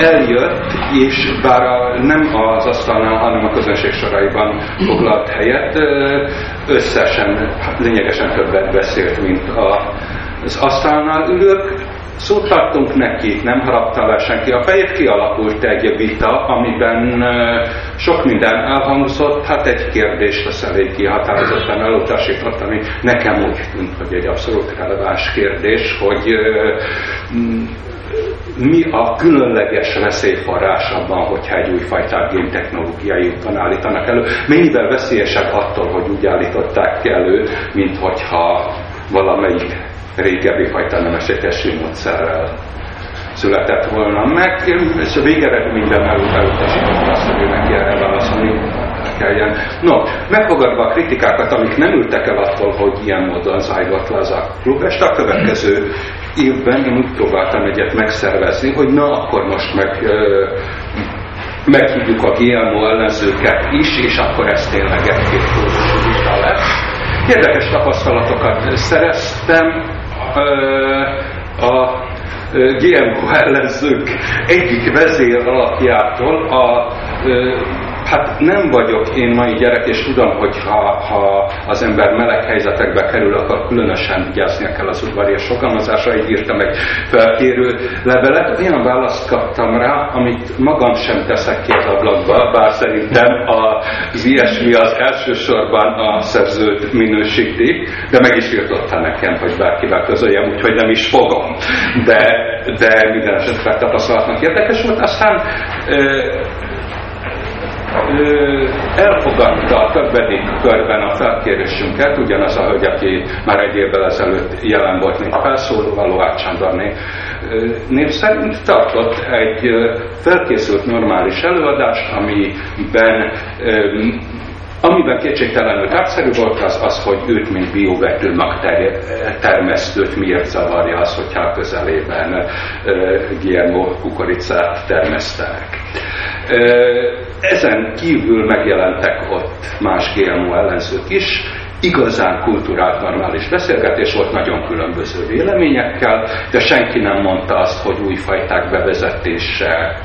eljött, és bár a, nem az asztalnál, hanem a közönség soraiban foglalt helyet, összesen, lényegesen többet beszélt, mint a, az asztalnál ülők, Szót tartunk neki, nem harapta le senki. A fejét, kialakult egy vita, amiben sok minden elhangzott, hát egy kérdést az elég határozottan elutasított, ami nekem úgy tűnt, hogy egy abszolút releváns kérdés, hogy mi a különleges veszélyforrás abban, hogyha egy újfajta géntechnológiai úton állítanak elő. Mennyivel veszélyesebb attól, hogy úgy állították elő, mint hogyha valamelyik régebbi fajta nemesítési módszerrel született volna meg, és a végeredményben elutasítottam azt, hogy neki erre válaszolni kelljen. No, megfogadva a kritikákat, amik nem ültek el attól, hogy ilyen módon zajlott le az a klub, és a következő évben én úgy próbáltam egyet megszervezni, hogy na, akkor most meg ö, meghívjuk a GMO ellenzőket is, és akkor ez tényleg egy-két vita lesz. Érdekes tapasztalatokat szereztem, a GMO ellenzők egyik vezér alapjától a Hát nem vagyok én mai gyerek, és tudom, hogy ha, ha az ember meleg helyzetekbe kerül, akkor különösen vigyáznia kell az udvarias sokalmazásra, így írtam egy felkérő levelet. Olyan választ kaptam rá, amit magam sem teszek ki az ablakba, bár szerintem az ilyesmi az elsősorban a szerzőt minősíti, de meg is írtotta nekem, hogy bárkivel közöljem, úgyhogy nem is fogom. De, de minden esetre tapasztalatnak érdekes volt. Aztán elfogadta a többedik körben a felkérésünket, ugyanaz a hölgy, aki már egy évvel ezelőtt jelen volt, mint felszóló, Valóát Sándorné név szerint tartott egy felkészült normális előadást, amiben Amiben kétségtelenül tárgyszerű volt az, az, hogy őt, mint biovetőmag termesztőt miért zavarja az, hogyha a közelében GMO kukoricát termesztenek. Ezen kívül megjelentek ott más GMO ellenzők is, igazán kulturált, normális beszélgetés volt, nagyon különböző véleményekkel, de senki nem mondta azt, hogy új fajták bevezetése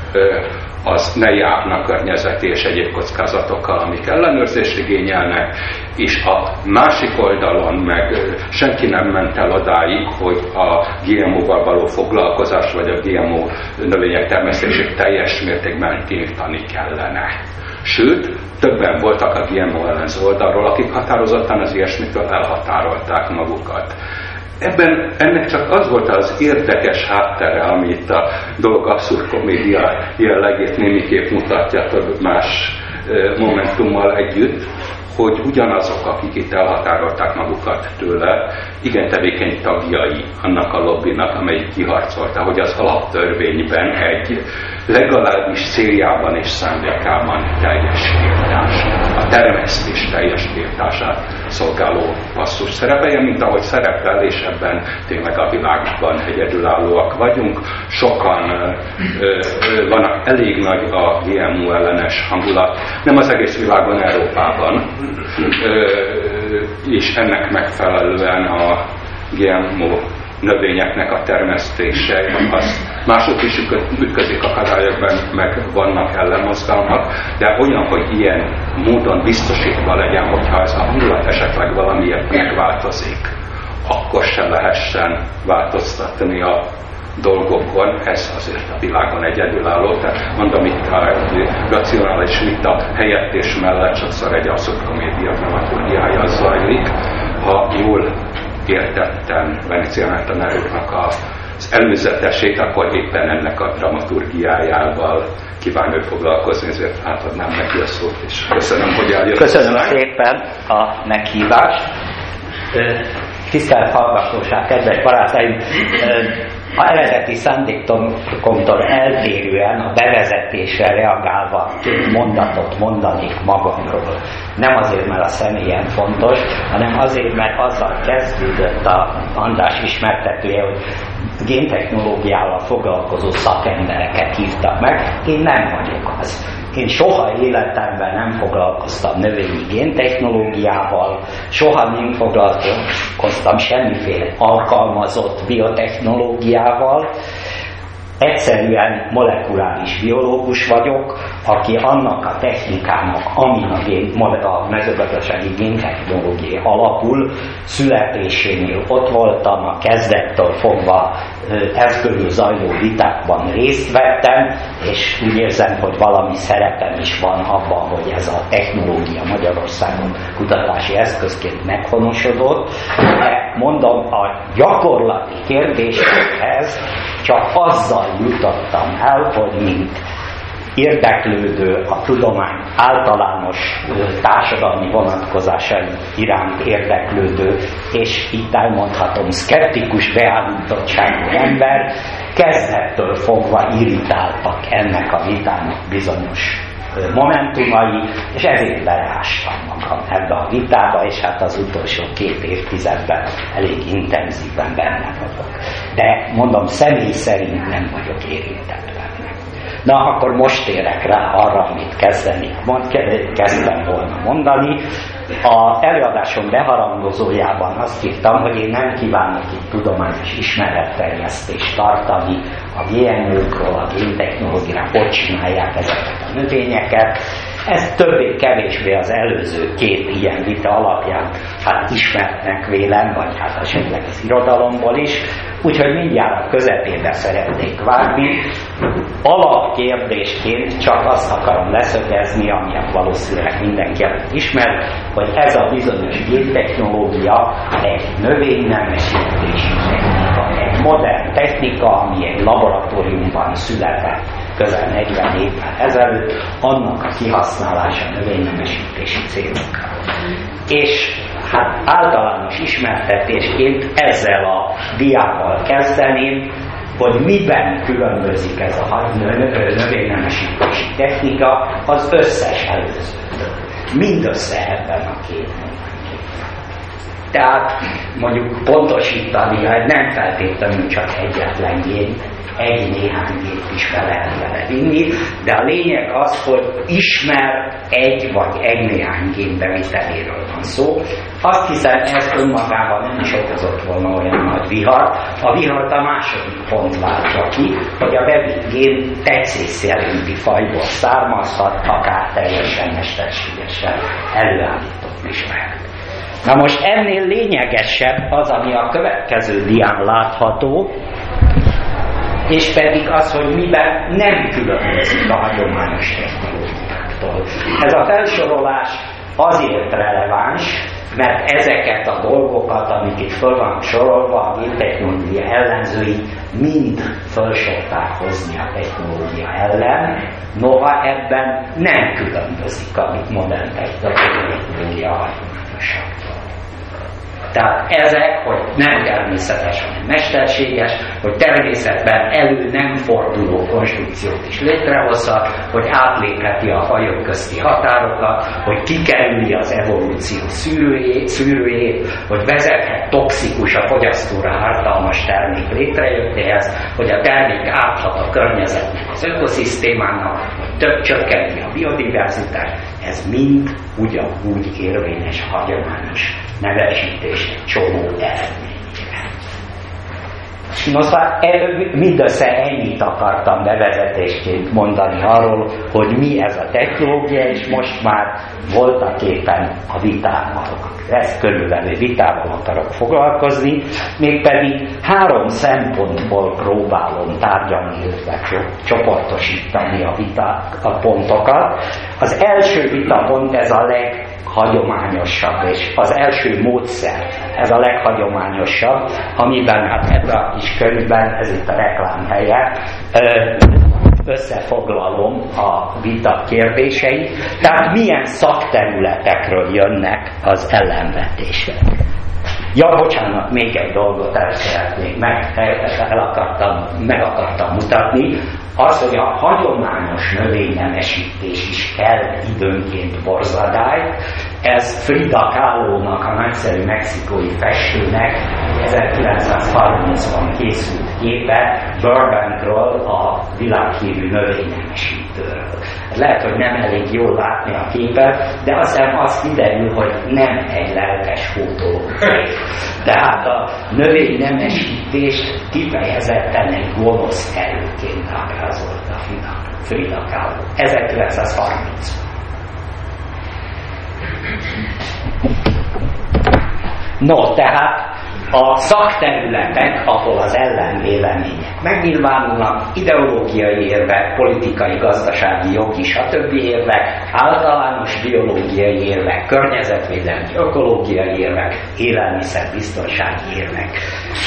az ne járnak környezeti és egyéb kockázatokkal, amik ellenőrzést igényelnek, és a másik oldalon meg senki nem ment el odáig, hogy a GMO-val való foglalkozás, vagy a GMO növények termesztését teljes mértékben tiltani kellene. Sőt, többen voltak a GMO ellenző oldalról, akik határozottan az ilyesmitől elhatárolták magukat. Ebben ennek csak az volt az érdekes háttere, ami itt a dolog abszurd komédia jellegét némiképp mutatja több más momentummal együtt, hogy ugyanazok, akik itt elhatárolták magukat tőle, igen tevékeny tagjai annak a lobbynak, amelyik kiharcolta, hogy az alaptörvényben egy legalábbis céljában és szándékában teljes tiltás, a termesztés teljes tiltását szolgáló passzus szerepelje, mint ahogy szerepel, és ebben tényleg a világban egyedülállóak vagyunk. Sokan ö, ö, vannak elég nagy a GMO ellenes hangulat, nem az egész világon, Európában, és ennek megfelelően a GMO növényeknek a termesztése, az mások is ütközik akadályokban, meg vannak ellenmozgalmak, de olyan, hogy ilyen módon biztosítva legyen, hogyha ez a hangulat esetleg valamiért megváltozik, akkor sem lehessen változtatni a dolgokon, ez azért a világon egyedülálló, tehát mondom itt a racionális vita helyett és mellett sokszor egy abszurd komédia dramaturgiája zajlik, ha jól értettem Venecia tanároknak az előzetesét, akkor éppen ennek a dramaturgiájával kíván ő foglalkozni, ezért átadnám neki a szót, és köszönöm, hogy eljött. Köszönöm szépen a meghívást. Tisztelt hallgatóság, kedves barátaim! A eredeti szándékomtól eltérően a bevezetésre reagálva két mondatot mondanék magamról. Nem azért, mert a személyen fontos, hanem azért, mert azzal kezdődött a András ismertetője, hogy géntechnológiával foglalkozó szakembereket hívtak meg. Én nem vagyok az. Én soha életemben nem foglalkoztam növényi géntechnológiával, soha nem foglalkoztam semmiféle alkalmazott biotechnológiával, egyszerűen molekuláris biológus vagyok, aki annak a technikának, amin a, gén, a mezőgazdasági géntechnológia alapul, születésénél ott voltam, a kezdettől fogva ez körül zajló vitákban részt vettem, és úgy érzem, hogy valami szerepem is van abban, hogy ez a technológia Magyarországon kutatási eszközként meghonosodott, de mondom, a gyakorlati kérdésekhez csak azzal jutottam el, hogy mint érdeklődő, a tudomány általános társadalmi vonatkozásai iránt érdeklődő, és itt elmondhatom, szkeptikus beállítottságú ember kezdettől fogva irritáltak ennek a vitának bizonyos momentumai, és ezért beleástam magam ebbe a vitába, és hát az utolsó két évtizedben elég intenzíven benne vagyok. De mondom, személy szerint nem vagyok érintett benne. Na, akkor most térek rá arra, amit kezdeni, kezdtem volna mondani. A előadásom beharangozójában azt írtam, hogy én nem kívánok itt tudományos ismeretterjesztést tartani a GMO-król, a géntechnológiára, hogy csinálják ezeket a növényeket. Ez többé-kevésbé az előző két ilyen vita alapján hát ismertnek vélem, vagy hát esetleg az irodalomból is, úgyhogy mindjárt a közepébe szeretnék vágni. Alapkérdésként csak azt akarom leszögezni, amiért valószínűleg mindenki ismer, hogy ez a bizonyos géntechnológia egy növénynemesítési egy modern technika, ami egy laboratóriumban született közel 40 évvel ezelőtt, annak a kihasználása növénynemesítési célokra. És hát általános ismertetésként ezzel a diával kezdeném, hogy miben különbözik ez a növénynemesítési technika az összes előzőtől. Mindössze ebben a két tehát mondjuk pontosítani, hogy nem feltétlenül csak egyetlen gén, egy-néhány gép is be lehet vele vinni, de a lényeg az, hogy ismer egy vagy egy-néhány gép beviteléről van szó. Azt hiszem, ez önmagában nem is okozott volna olyan nagy vihar. A vihart a második pont váltja ki, hogy a bevitt gén tetszés szerinti fajból származhat, akár teljesen mesterségesen előállított is lehet. Na most ennél lényegesebb az, ami a következő dián látható, és pedig az, hogy miben nem különbözik a hagyományos technológiáktól. Ez a felsorolás azért releváns, mert ezeket a dolgokat, amik itt föl van sorolva, a géptechnológia ellenzői mind felsorták hozni a technológia ellen, noha ebben nem különbözik, amit modern technológia hagyományosabb. Tehát ezek, hogy nem természetes, hanem mesterséges, hogy természetben elő nem forduló konstrukciót is létrehozhat, hogy átlépheti a fajok közti határokat, hogy kikerüli az evolúció szűrőjét, szűrőjét hogy vezethet toxikus a fogyasztóra ártalmas termék létrejöttéhez, hogy a termék áthat a környezetnek, az ökoszisztémának, hogy több csökkenti a biodiverzitást, ez mind ugyanúgy érvényes hagyományos nevesítés egy csomó eredményére. Nos, hát mindössze ennyit akartam bevezetésként mondani arról, hogy mi ez a technológia, és most már voltak éppen a vitával, ezt körülvelő vitával akarok foglalkozni, mégpedig három szempontból próbálom tárgyalni, illetve csoportosítani a, vita, a pontokat. Az első vitapont ez a leg hagyományosabb, és az első módszer, ez a leghagyományosabb, amiben hát ebben a kis könyvben, ez itt a reklám helye, összefoglalom a vita kérdéseit, tehát milyen szakterületekről jönnek az ellenvetések. Ja, bocsánat, még egy dolgot el szeretnék, meg, el akartam, meg akartam mutatni, az, hogy a hagyományos növénynemesítés is kell időnként borzadály, Ez Frida Kahlo-nak, a nagyszerű mexikói festőnek 1930-ban készült képe Burbankról, a világhírű növénynemesítőről. Lehet, hogy nem elég jól látni a képet, de aztán az kiderül, hogy nem egy lelkes fotó. Tehát a növénynemesítést kifejezetten egy gonosz erőként ábrázolta Frida Kahlo. 1930 No, tehát a szakterületek, ahol az ellenvélemények megnyilvánulnak, ideológiai érvek, politikai, gazdasági, jogi, stb. érvek, általános biológiai érvek, környezetvédelmi, ökológiai érvek, élelmiszerbiztonsági érvek.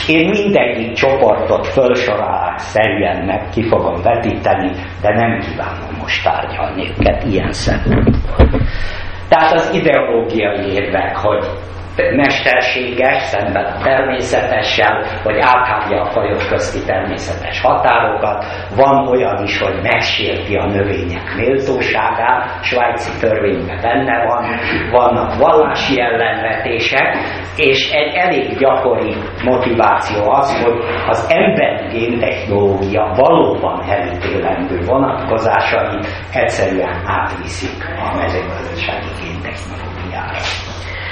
Én mindegyik csoportot felsorolás szerűen meg ki fogom vetíteni, de nem kívánom most tárgyalni őket ilyen szempontból. Tehát az ideológiai érvek, hogy mesterséges szemben természetessel, hogy áthágja a fajok közti természetes határokat. Van olyan is, hogy megsérti a növények méltóságát, svájci törvényben benne van, vannak vallási ellenvetések, és egy elég gyakori motiváció az, hogy az emberi géntechnológia valóban elítélendő vonatkozásai egyszerűen átviszik a mezőgazdasági géntechnológiára.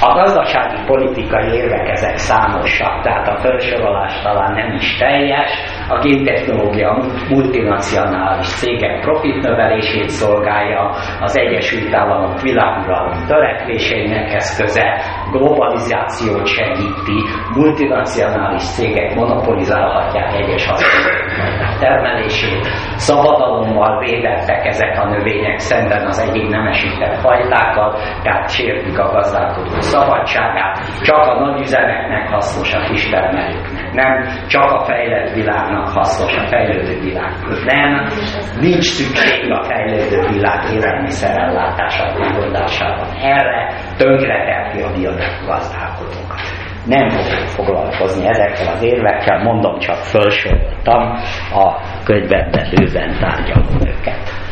A gazdasági politikai érvek ezek számosak, tehát a felsorolás talán nem is teljes. A géntechnológia multinacionális cégek profitnövelését szolgálja, az Egyesült Államok világuralom törekvéseinek eszköze, globalizációt segíti, multinacionális cégek monopolizálhatják egyes használatok termelését, szabadalommal védettek ezek a növények szemben az egyéb nemesített fajtákkal, tehát sértik a gazdálkodó szabadságát, csak a nagy üzemeknek hasznos a kistermelőknek, nem csak a fejlett világnak hasznos a fejlődő világnak, nem, nincs szükség a fejlődő világ élelmiszerellátása megoldásában. Erre tönkretelti a gazdálkodókat. Nem fogok foglalkozni ezekkel az érvekkel, mondom, csak felsoroltam a könyvben bőven tárgyalom őket.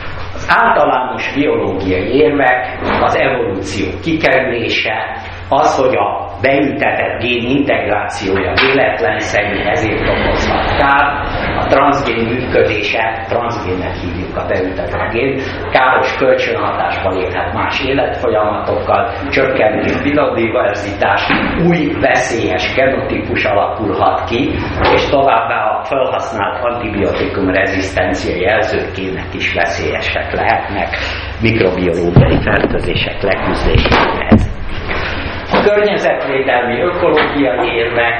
Általános biológiai érvek, az evolúció kikerülése, az, hogy a beültetett gén integrációja véletlenszerű, ezért okozhat kár, a transzgén működése, transzgénnek hívjuk a beültetett gén, káros kölcsönhatásba léphet más életfolyamatokkal, csökkenti a biodiverzitás, új veszélyes genotípus alakulhat ki, és továbbá a felhasznált antibiotikum rezisztencia jelzőkének is veszélyesek lehetnek, mikrobiológiai fertőzések leküzdéséhez környezetvédelmi, ökológiai érvek,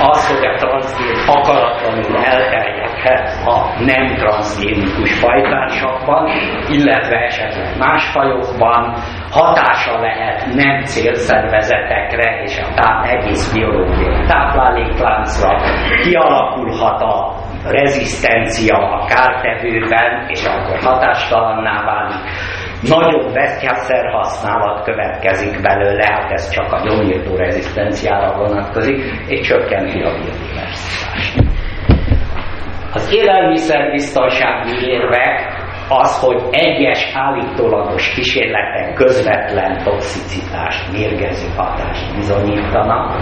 az, hogy a transzgén akaratlanul elterjedhet a nem transzgénikus fajtársakban, illetve esetleg más fajokban, hatása lehet nem célszervezetekre és a táp, egész biológiai táplálékláncra, kialakulhat a rezisztencia a kártevőben, és akkor hatástalanná válik Nagyobb vesztyászer használat következik belőle, hát ez csak a gyomírtó rezisztenciára vonatkozik, és csökkenti a biodiversitást. Az élelmiszerbiztonsági érvek az, hogy egyes állítólagos kísérletek közvetlen toxicitást, mérgező hatást bizonyítanak,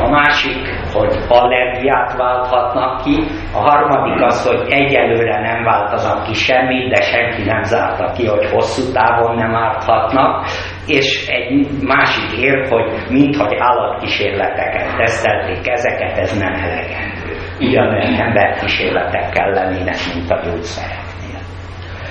a másik, hogy allergiát válthatnak ki, a harmadik az, hogy egyelőre nem változnak ki semmit, de senki nem zárta ki, hogy hosszú távon nem árthatnak, és egy másik ér, hogy minthogy állatkísérleteket tesztelték ezeket, ez nem elegendő. Ugyanolyan emberkísérletek lennének, mint a gyógyszerek.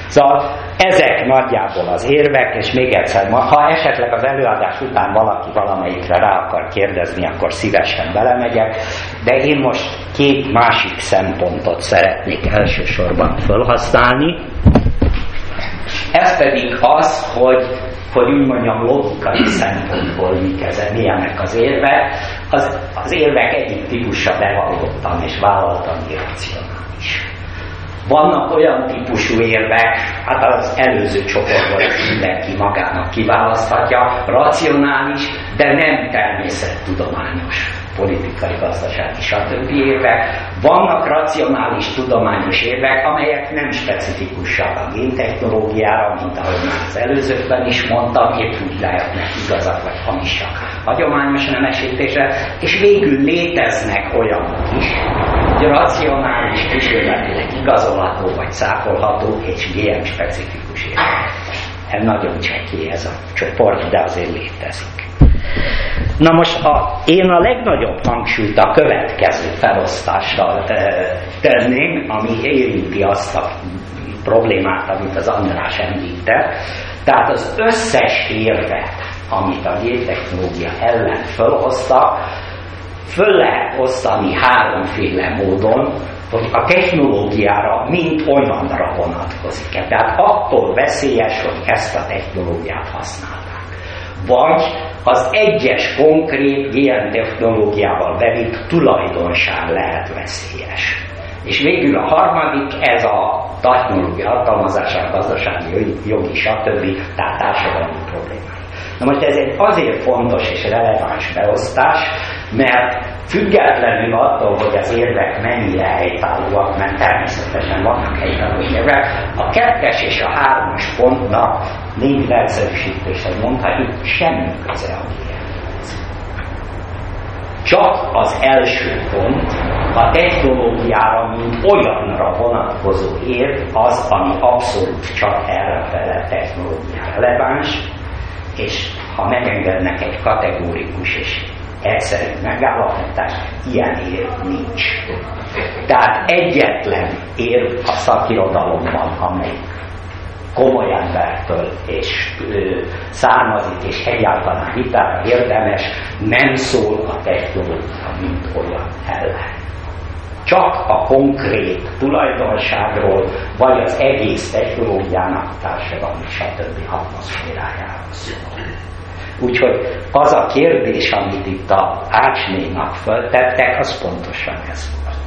Szóval ezek nagyjából az érvek, és még egyszer, ha esetleg az előadás után valaki valamelyikre rá akar kérdezni, akkor szívesen belemegyek, de én most két másik szempontot szeretnék elsősorban felhasználni. Ez pedig az, hogy, hogy úgy mondjam logikai szempontból mik ezen, milyenek az érvek. Az, az érvek egyik típusa bevallottan és vállaltan irracionális. Vannak olyan típusú érvek, hát az előző csoportban mindenki magának kiválaszthatja, racionális, de nem természettudományos. Politikai, gazdasági, stb. érvek. Vannak racionális, tudományos érvek, amelyek nem specifikusak a géntechnológiára, mint ahogy már az előzőkben is mondtam, épp úgy lehetnek igazak vagy hamisak hagyományos nemesítésre, és végül léteznek olyanok is, hogy racionális, kísérletileg igazolható vagy száfolható és GM specifikus érvek. Nagyon csekély ez a csoport, de azért létezik. Na most a, én a legnagyobb hangsúlyt a következő felosztással tenném, ami érinti azt a problémát, amit az András említett. Tehát az összes érvet, amit a géntechnológia ellen felhozta, föl lehet osztani háromféle módon, hogy a technológiára mint olyanra vonatkozik -e. Tehát attól veszélyes, hogy ezt a technológiát használták. Vagy az egyes konkrét GM technológiával bevitt tulajdonság lehet veszélyes. És végül a harmadik, ez a technológia alkalmazása, gazdasági, jogi, stb. tehát társadalmi problémák. Na most ez egy azért fontos és releváns beosztás, mert függetlenül attól, hogy az érvek mennyire helytállóak, mert természetesen vannak helytálló érvek, a kettes és a hármas pontnak négy leegyszerűsítéshez mondhatjuk, semmi köze a csak az első pont, a technológiára, mint olyanra vonatkozó ér, az, ami abszolút csak erre fele technológia releváns, és ha megengednek egy kategórikus és egyszerű megállapítás, ilyen ér nincs. Tehát egyetlen ér a szakirodalomban, amely komoly embertől és ö, származik, és egyáltalán vitára érdemes, nem szól a technológia, mint olyan ellen. Csak a konkrét tulajdonságról, vagy az egész technológiának társadalmi stb. atmoszférájáról szól. Úgyhogy az a kérdés, amit itt a Ácsnénak föltettek, az pontosan ez volt.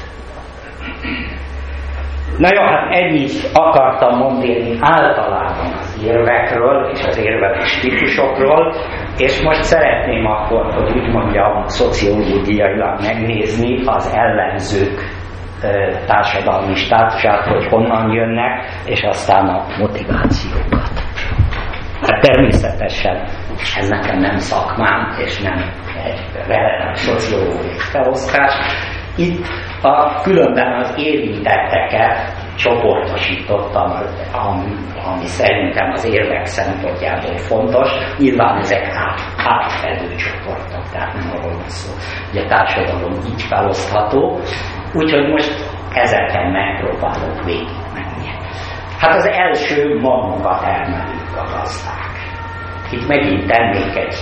Na jó, hát ennyit akartam mondani általában az érvekről és az érvelés típusokról, és most szeretném akkor, hogy úgy mondjam, szociológiailag megnézni az ellenzők társadalmi státusát, hogy honnan jönnek, és aztán a motivációkat. Hát természetesen ez nekem nem szakmám, és nem egy releváns szociológiai felosztás. Itt a különben az érintetteket csoportosítottam, ami, ami szerintem az érvek szempontjából fontos. Nyilván ezek át, átfedő csoportok, tehát nem arról van szó, hogy a társadalom így felosztható. Úgyhogy most ezeken megpróbálok végigmenni. Hát az első magunkat elmenünk a gazdák. Itt megint tennék egy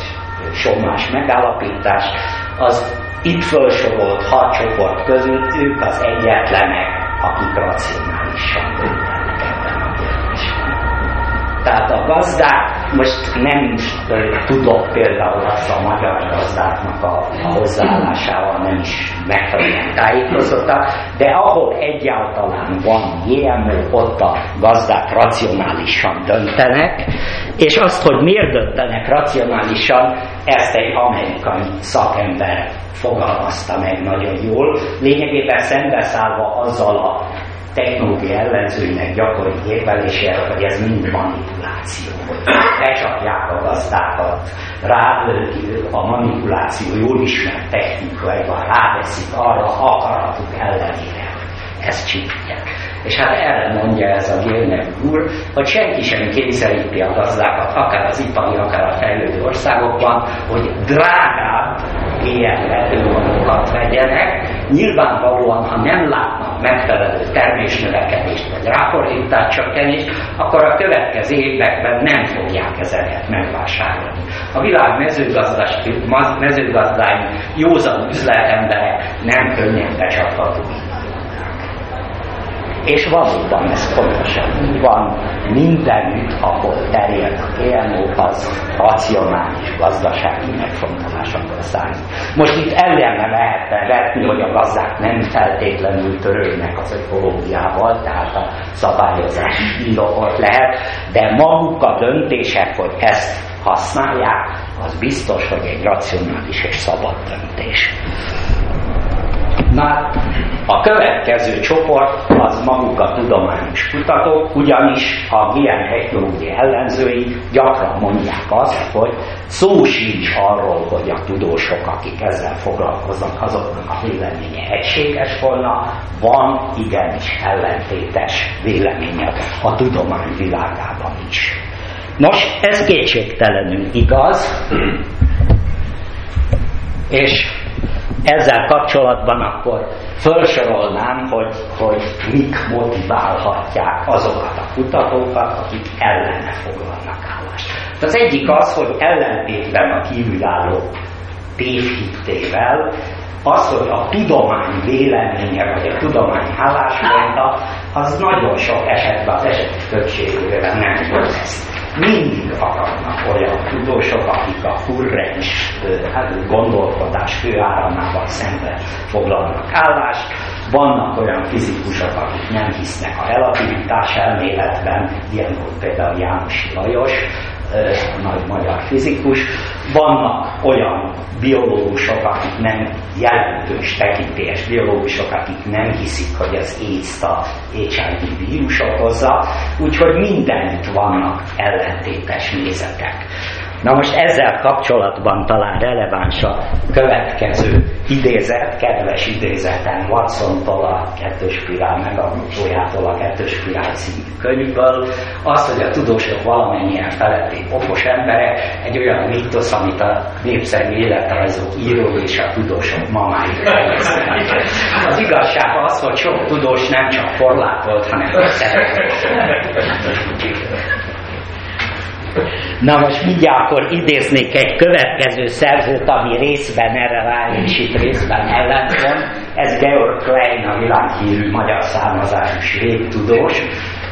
sommás megállapítást, az itt felsorolt hat csoport közül ők az egyetlenek, akik racionálisan döntenek ebben a kérdésben. Tehát a gazdák, most nem tudok például azt a magyar gazdáknak a, a hozzáállásával nem is megfelelően tájékozottak, de ahol egyáltalán van GMO, ott a gazdák racionálisan döntenek, és azt, hogy miért döntenek racionálisan, ezt egy amerikai szakember fogalmazta meg nagyon jól, lényegében szembeszállva azzal a technológia ellenzőinek gyakori érvelésével, hogy ez mind manipuláció, becsapják a gazdákat, rálődik a manipuláció jól ismert technikaival, ráveszik arra akaratuk ellenére, hogy ezt csinálják. És hát erre mondja ez a Gérnek úr, hogy senki sem kényszeríti a gazdákat, akár az ipari, akár a fejlődő országokban, hogy drágább ilyen vetőmagokat vegyenek. Nyilvánvalóan, ha nem látnak megfelelő termésnövekedést vagy ráfordítás csökkenést, akkor a következő években nem fogják ezeket megvásárolni. A világ mezőgazdány józan üzletemberek nem könnyen becsaphatók és valóban ez pontosan így van, mindenütt, ahol terjed a GMO, az racionális gazdasági megfontolásokból számít. Most itt ellene lehetne vetni, hogy a gazdák nem feltétlenül törődnek az ökológiával, tehát a szabályozás indokot lehet, de maguk a döntések, hogy ezt használják, az biztos, hogy egy racionális és szabad döntés. Na, a következő csoport az maguk a tudományos kutatók, ugyanis a GM technológia ellenzői gyakran mondják azt, hogy szó sincs arról, hogy a tudósok, akik ezzel foglalkoznak, azoknak a véleménye egységes volna, van igenis ellentétes véleménye a tudomány világában is. Nos, ez kétségtelenül igaz, és ezzel kapcsolatban akkor felsorolnám, hogy, hogy mik motiválhatják azokat a kutatókat, akik ellene foglalnak állást. Az egyik az, hogy ellentétben a kívülálló tévhittével, az, hogy a tudomány véleménye, vagy a tudomány álláspontja, az nagyon sok esetben az esetek többségében nem igaz mindig akadnak olyan tudósok, akik a furrens hát, gondolkodás főáramával szemben foglalnak állást. Vannak olyan fizikusok, akik nem hisznek a relativitás elméletben, ilyen volt például János Lajos, nagy magyar fizikus. Vannak olyan biológusok, akik nem jelentős tekintélyes biológusok, akik nem hiszik, hogy az AIDS HIV vírus okozza, úgyhogy mindenütt vannak ellentétes nézetek. Na most ezzel kapcsolatban talán releváns a következő idézet, kedves idézetem Watson-tól a kettős spirál megadójától a kettős spirál című könyvből, az, hogy a tudósok valamennyien feletti okos emberek, egy olyan mítosz, amit a népszerű életrajzok írói és a tudósok mamáig Az igazság az, hogy sok tudós nem csak korlátolt, hanem szeretett. Na most mindjárt akkor idéznék egy következő szerzőt, ami részben erre rá, és itt részben ellentmond. Ez Georg Klein, a világhírű magyar származású svéd tudós,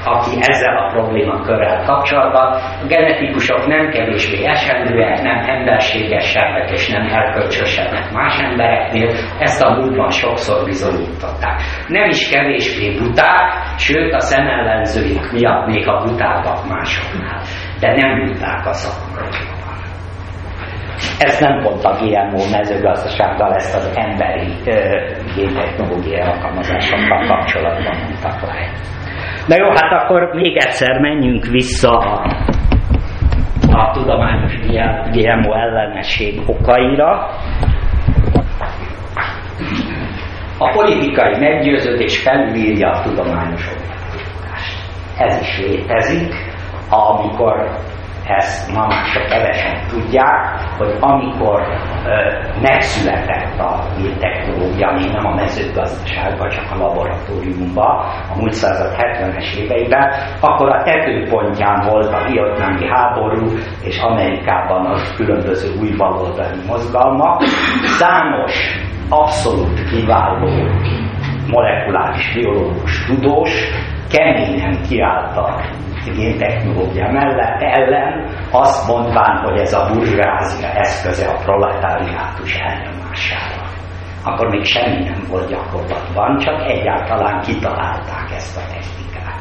aki ezzel a problémakörrel kapcsolatban. A genetikusok nem kevésbé esendőek, nem emberségesebbek és nem erkölcsösebbek más embereknél, ezt a múltban sokszor bizonyították. Nem is kevésbé buták, sőt a szemellenzőik miatt még a butábbak másoknál de nem bízták a szakmaiban. Ezt nem pont a GMO mezőgazdasággal, ezt az emberi géntechnológiai alkalmazásokkal kapcsolatban mondtak le. Na jó, hát akkor még egyszer menjünk vissza a, a tudományos GMO ellenesség okaira. A politikai meggyőződés felülírja a tudományos. Ez is létezik, amikor ezt ma már csak kevesen tudják, hogy amikor ö, megszületett a technológia, még nem a mezőgazdaságban, csak a laboratóriumban, a múlt század 70-es éveiben, akkor a tetőpontján volt a vietnámi háború, és Amerikában az különböző új baloldali mozgalmak. Számos abszolút kiváló molekuláris biológus tudós keményen kiálltak géntechnológia mellett ellen, azt mondván, hogy ez a burzsázia eszköze a proletáriátus elnyomására. Akkor még semmi nem volt gyakorlatban, csak egyáltalán kitalálták ezt a technikát.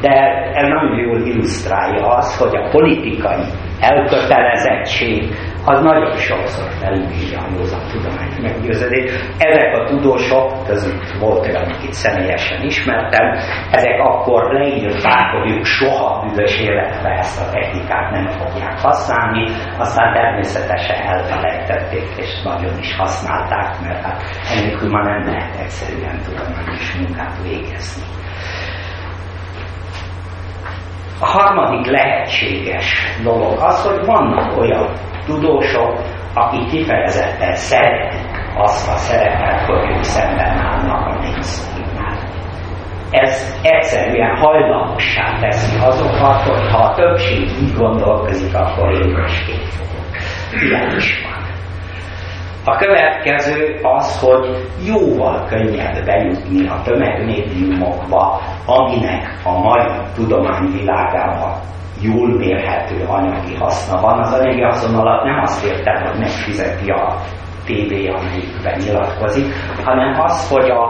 De ez nagyon jól illusztrálja azt, hogy a politikai elkötelezettség az nagyon sokszor felülírja a józan tudomány meggyőződés. Ezek a tudósok, között volt olyan, akit személyesen ismertem, ezek akkor leírták, hogy ők soha büdös életre ezt a technikát nem fogják használni, aztán természetesen elfelejtették, és nagyon is használták, mert hát ennélkül már nem lehet egyszerűen tudományos munkát végezni. A harmadik lehetséges dolog az, hogy vannak olyan tudósok, akik kifejezetten szeretik azt a szerepet, hogy ők szemben állnak a mainstream Ez egyszerűen hajlamossá teszi azokat, hogy ha a többség így gondolkozik, akkor én másképp fogok. Ilyen is van. A következő az, hogy jóval könnyebb bejutni a tömegmédiumokba, aminek a mai tudományvilágában jól mérhető anyagi haszna van. Az anyagi haszon alatt nem azt értem, hogy megfizeti a TV, amelyikben nyilatkozik, hanem az, hogy a,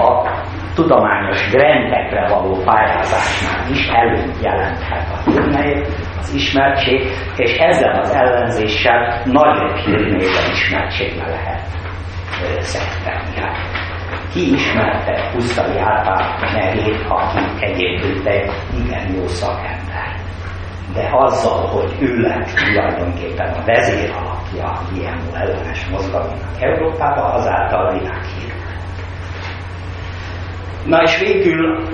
a tudományos grendekre való pályázásnál is előnyt jelenthet a turnejét, az ismertség, és ezzel az ellenzéssel nagyobb hírnéven ismertségbe lehet szertenni. Hát, ki ismerte Pusztai Árpád nevét, aki egyébként egy igen jó szakember. De azzal, hogy ő lett tulajdonképpen a vezér alapja a GMO ellenes mozgalomnak Európában, azáltal világhírű. Na és végül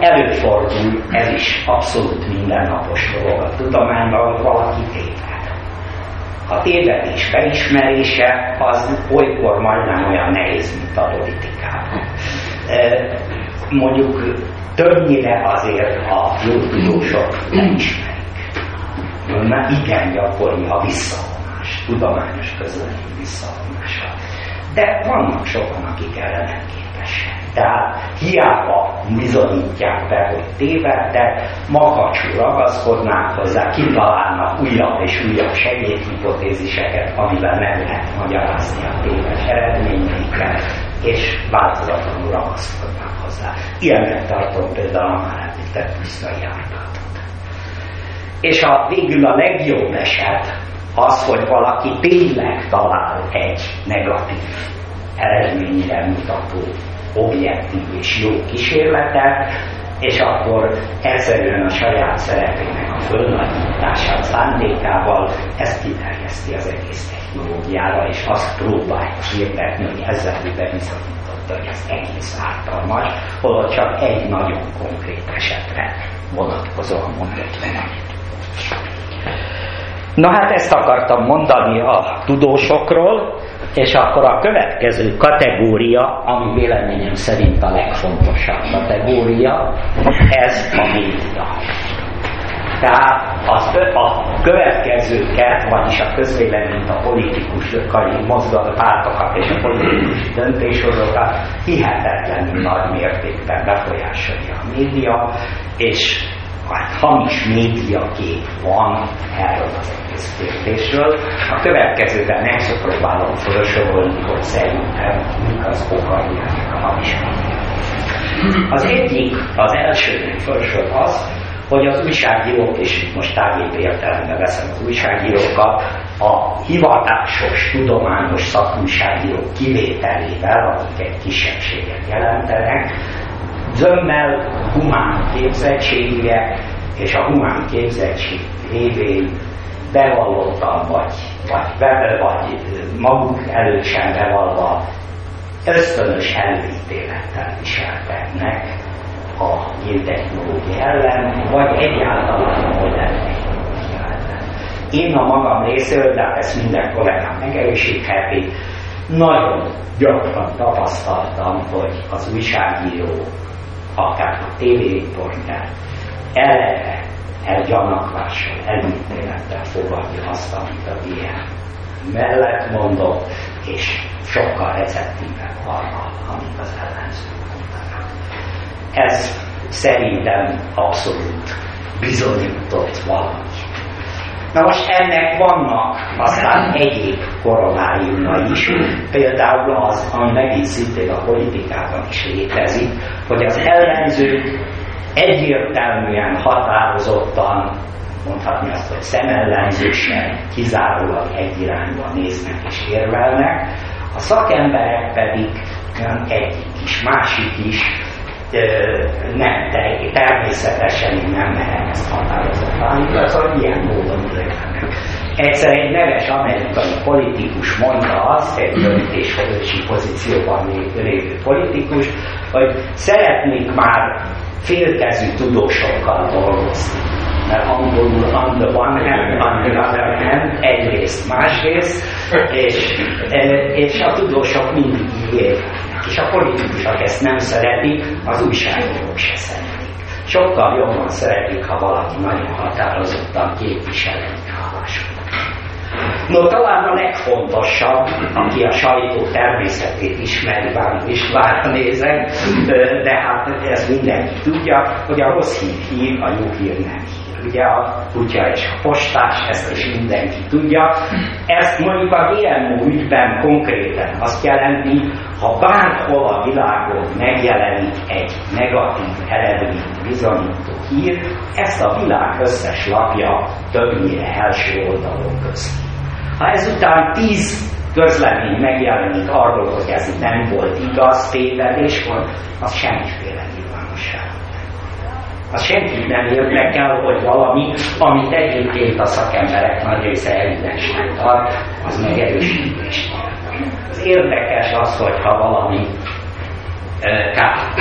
előfordul, ez is abszolút mindennapos dolog a tudományban, valaki téved. A tévedés beismerése az olykor majdnem olyan nehéz, mint a politikában. Mondjuk többnyire azért a jó tudósok nem ismerik. Mert igen gyakori a visszavonás, tudományos közlemény visszavonása. De vannak sokan, akik erre nem képesek. Tehát hiába bizonyítják be, hogy tévedtek, makacsul ragaszkodnák hozzá, kitalálnak újabb és újabb segédhipotéziseket, amivel nem lehet magyarázni a téves eredményeiket, és változatlanul ragaszkodnak hozzá. Ilyennek tartom például a már említett pusztai ártatot. És a végül a legjobb eset az, hogy valaki tényleg talál egy negatív eredményre mutató objektív és jó kísérletet, és akkor egyszerűen a saját szerepének a fölnagyítását szándékával ezt kiterjeszti az egész technológiára, és azt próbálja hirdetni, hogy ezzel bebizonyította, hogy ez egész ártalmas, holott csak egy nagyon konkrét esetre vonatkozóan mondott valamit. Na hát ezt akartam mondani a tudósokról, és akkor a következő kategória, ami véleményem szerint a legfontosabb kategória, ez a média. Tehát az, a következőket, vagyis a közvéleményt, a politikusokat, mozgat pártokat és a politikus döntéshozókat hihetetlenül nagy mértékben befolyásolja a média, és hát hamis médiakép van erről az egész kérdésről. A következőben meg próbálom felsorolni, hogy szerintem mik az okai a hamis média. Az egyik, az első felsor az, hogy az újságírók, és most tágébb értelemben veszem az újságírókat, a hivatásos, tudományos szakújságírók kivételével, akik egy kisebbséget jelentenek, zömmel humán képzettségűek, és a humán képzettség révén bevallottan vagy, vagy, be, vagy maguk előtt sem bevallva ösztönös előítélettel viselkednek a géntechnológia ellen, vagy egyáltalán a modern. Én a magam részéről, de ezt minden kollégám megerősítheti, nagyon gyakran tapasztaltam, hogy az újságíró akár a tévériporter eleve elgyanakvással, elítélettel fogadja azt, amit a ilyen mellett mondott, és sokkal receptívebb arra, amit az ellenző. Ez szerintem abszolút bizonyított valami. Na most ennek vannak aztán egyéb koronáriumai is, például az, ami megint szintén a politikában is létezik, hogy az ellenzők egyértelműen, határozottan, mondhatni azt, hogy szemellenzősen, kizárólag egy irányba néznek és érvelnek, a szakemberek pedig olyan egyik is, másik is, nem, természetesen én nem merem ezt határozottan, az ilyen módon érvelnek. Egyszer egy neves amerikai politikus mondta azt, egy döntéshozósi pozícióban lévő politikus, hogy szeretnék már félkezű tudósokkal dolgozni. Mert angolul on the one hand, on the other hand, egyrészt, másrészt, és, és a tudósok mindig így És a politikusok ezt nem szeretik, az újságírók se szeretik. Sokkal jobban szeretik, ha valaki nagyon határozottan képvisel egy No, talán a legfontosabb, aki a sajtó természetét ismeri, bár is vár nézek, de hát ez mindenki tudja, hogy a rossz hír hír, a jó hír nem hír. Ugye a kutya és a postás, ezt is mindenki tudja. Ezt mondjuk a GMO ügyben konkrétan azt jelenti, ha bárhol a világon megjelenik egy negatív eredményt bizonyító hír, ezt a világ összes lapja többnyire első oldalon közti. Ha ezután tíz közlemény megjelenik arról, hogy ez nem volt igaz, tévedés volt, az semmiféle nyilvánosság. Az senkit nem érdekel, hogy valami, amit egyébként a szakemberek nagy része evidensnek tart, az megerősítést Az érdekes az, hogyha valami kárt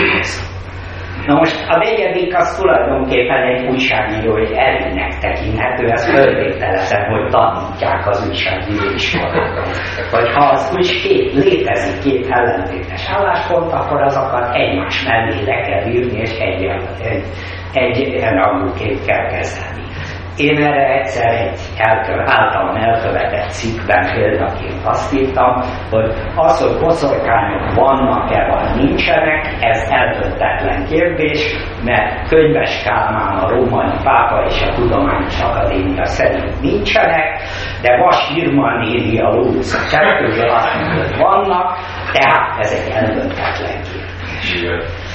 Na most a negyedik az tulajdonképpen egy újságírói előnynek tekinthető, ez föltételezem, hogy tanítják az újságíró iskolákon. Hogy ha az úgy két, létezik két ellentétes álláspont, akkor azokat egymás mellé le kell írni, és egy, egy, egy, egy rangúként kell kezelni. Én erre egyszer egy elkö, általam elkövetett cikkben példaként azt írtam, hogy az, hogy boszorkányok vannak-e vagy nincsenek, ez eldöntetlen kérdés, mert Könyves Kálmán, a római pápa és a Tudományos Akadémia szerint nincsenek, de Vas Irma néri a Lórusz a kettőből azt mondja, hogy vannak, tehát ez egy eldöntetlen kérdés.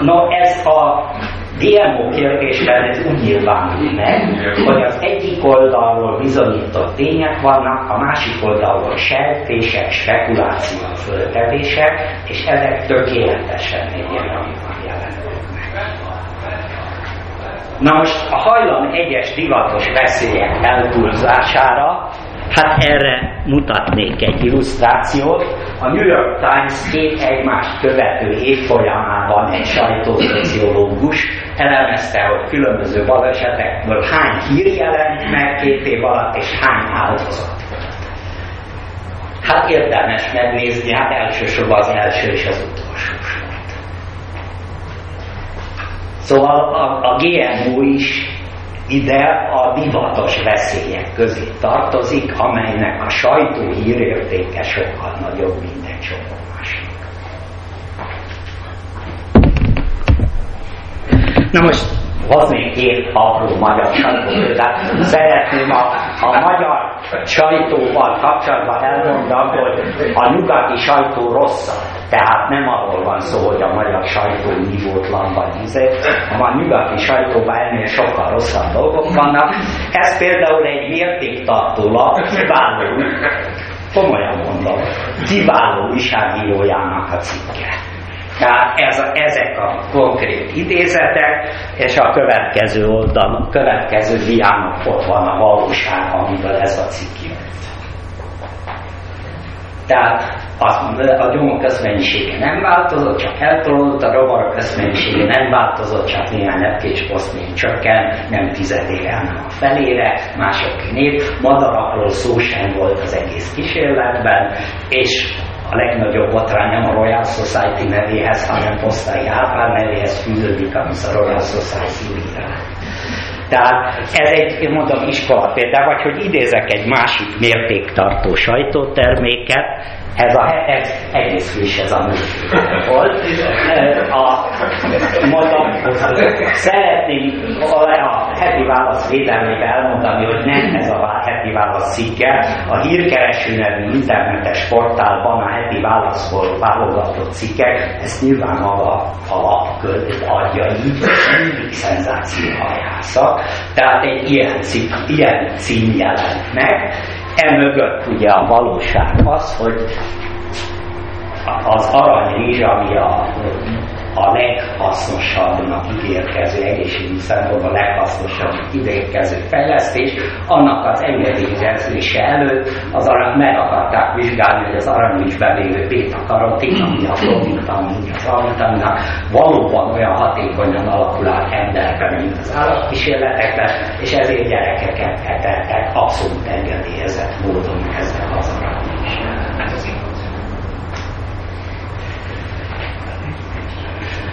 No, ez a GMO kérdésben ez úgy nyilvánul meg, hogy az egyik oldalról bizonyított tények vannak, a másik oldalról sejtések, spekulációk, föltevések, és ezek tökéletesen egyértelműen jelentetnek. Na most a hajlam egyes divatos veszélyek eltúlzására Hát erre mutatnék egy illusztrációt. A New York Times két egymást követő évfolyamában egy sajtószociológus elemezte, hogy különböző balesetekből hány hír jelent meg két év alatt, és hány áldozat Hát érdemes megnézni, hát elsősorban az első és az utolsó sort. Szóval a, a GMO is ide a divatos veszélyek közé tartozik, amelynek a sajtó hírértéke sokkal nagyobb, mint egy csomó másik. Na most hoznék két apró magyar sajtópéldát. Szeretném a, a magyar sajtóval kapcsolatban elmondani, hogy a nyugati sajtó rosszabb. Tehát nem arról van szó, hogy a magyar sajtó nívótlan vagy izé, a nyugati sajtóban ennél sokkal rosszabb dolgok vannak. Ez például egy mértéktartó lap, kiváló, komolyan mondom, kiváló újságírójának a cikke. Tehát ez a, ezek a konkrét idézetek, és a következő oldalon, következő diának ott van a valóság, amivel ez a cikk jött. Tehát mondja, a gyomok közmennyisége nem változott, csak eltolódott, a rovarok közmennyisége nem változott, csak néhány lepkés poszt még csökken, nem tizedére, hanem a felére, mások nép, madarakról szó sem volt az egész kísérletben, és a legnagyobb botrány nem a Royal Society nevéhez, hanem Posztai Árpád nevéhez fűződik, ami a Royal Society írás. Tehát ez egy, én mondom, iskola például, vagy hogy idézek egy másik mértéktartó sajtóterméket, ez, a, ez egész friss ez a volt. A, mondom, szeretném a heti válasz védelmébe elmondani, hogy nem ez a heti válasz cikke. A hírkereső nevű internetes portálban a heti válaszból válogatott cikkek, ezt nyilván maga a lap adja így, mindig szenzációhajászak. Tehát egy ilyen, cikk, ilyen cím jelent meg, Emögött ugye a valóság az, hogy az aranyrizs, ami a, a leghasznosabbnak ígérkező egészségügyi szempontból a leghasznosabb ígérkező fejlesztés, annak az engedélyezése előtt. Az arany, meg akarták vizsgálni, hogy az aranyrizsben lévő beta-karotin, ami a provitamin, az avitaminnak valóban olyan hatékonyan alakul át emberben, mint az állatkísérletekben, és ezért gyerekeket etettek abszolút engedélyezett módon ezzel az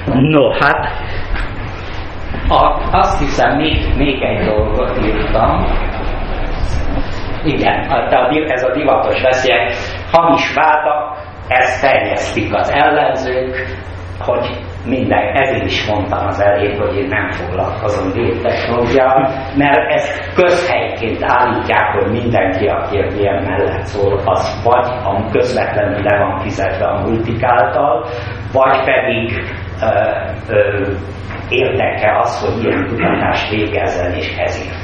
No, hát a, azt hiszem, még, még egy dolgot írtam. Igen, ez a divatos veszélyek, hamis vádak, ezt terjesztik az ellenzők, hogy minden, ezért is mondtam az elején, hogy én nem foglalkozom technológiával, mert ezt közhelyként állítják, hogy mindenki, aki ilyen mellett szól, az vagy a közvetlenül le van fizetve a multik által, vagy pedig ö, ö, érdeke az, hogy ilyen kutatást végezzen, és ezért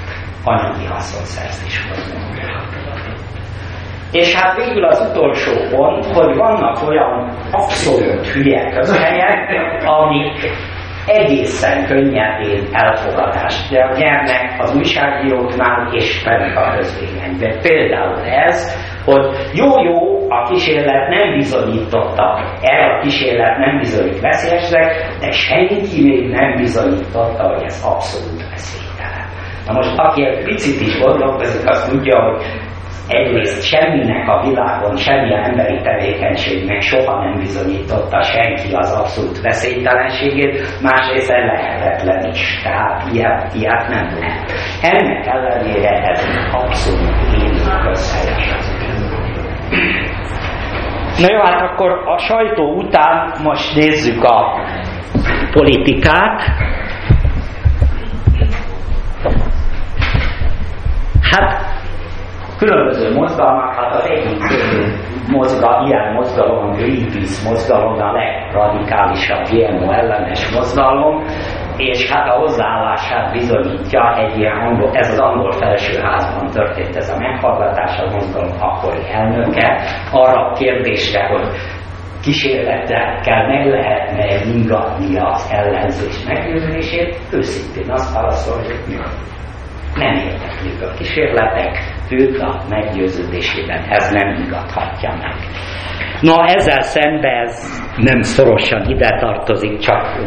anyagi haszonszerzés hozzon. És hát végül az utolsó pont, hogy vannak olyan abszolút hülye közhelyek, amik egészen könnyedén elfogadást nyernek az újságíróknál és pedig a közvéleményben. Például ez, hogy jó-jó, a kísérlet nem bizonyította, erre a kísérlet nem bizonyít veszélyesnek, de senki még nem bizonyította, hogy ez abszolút veszélytelen. Na most, aki egy picit is gondolkozik, az tudja, hogy egyrészt semminek a világon, semmilyen emberi tevékenységnek soha nem bizonyította senki az abszolút veszélytelenségét, másrészt lehetetlen is. Tehát ilyet, ilyet nem lehet. Ennek ellenére ez abszolút élő közhelyes Na jó, hát akkor a sajtó után most nézzük a politikát. Hát különböző mozgalmak, hát az egyik mozga, ilyen mozgalom, a Greenpeace mozgalom, a legradikálisabb GMO ellenes mozgalom, és hát a hozzáállását bizonyítja egy ilyen angol, ez az angol felsőházban történt ez a meghallgatás, a mozgalom akkori elnöke, arra a kérdésre, hogy kísérletekkel meg lehetne ingatni az ellenzés meggyőzését, őszintén azt válaszol, hogy nem érdeklik a kísérletek, őt a meggyőződésében ez nem igathatja meg. Na ezzel szemben ez nem szorosan ide tartozik, csak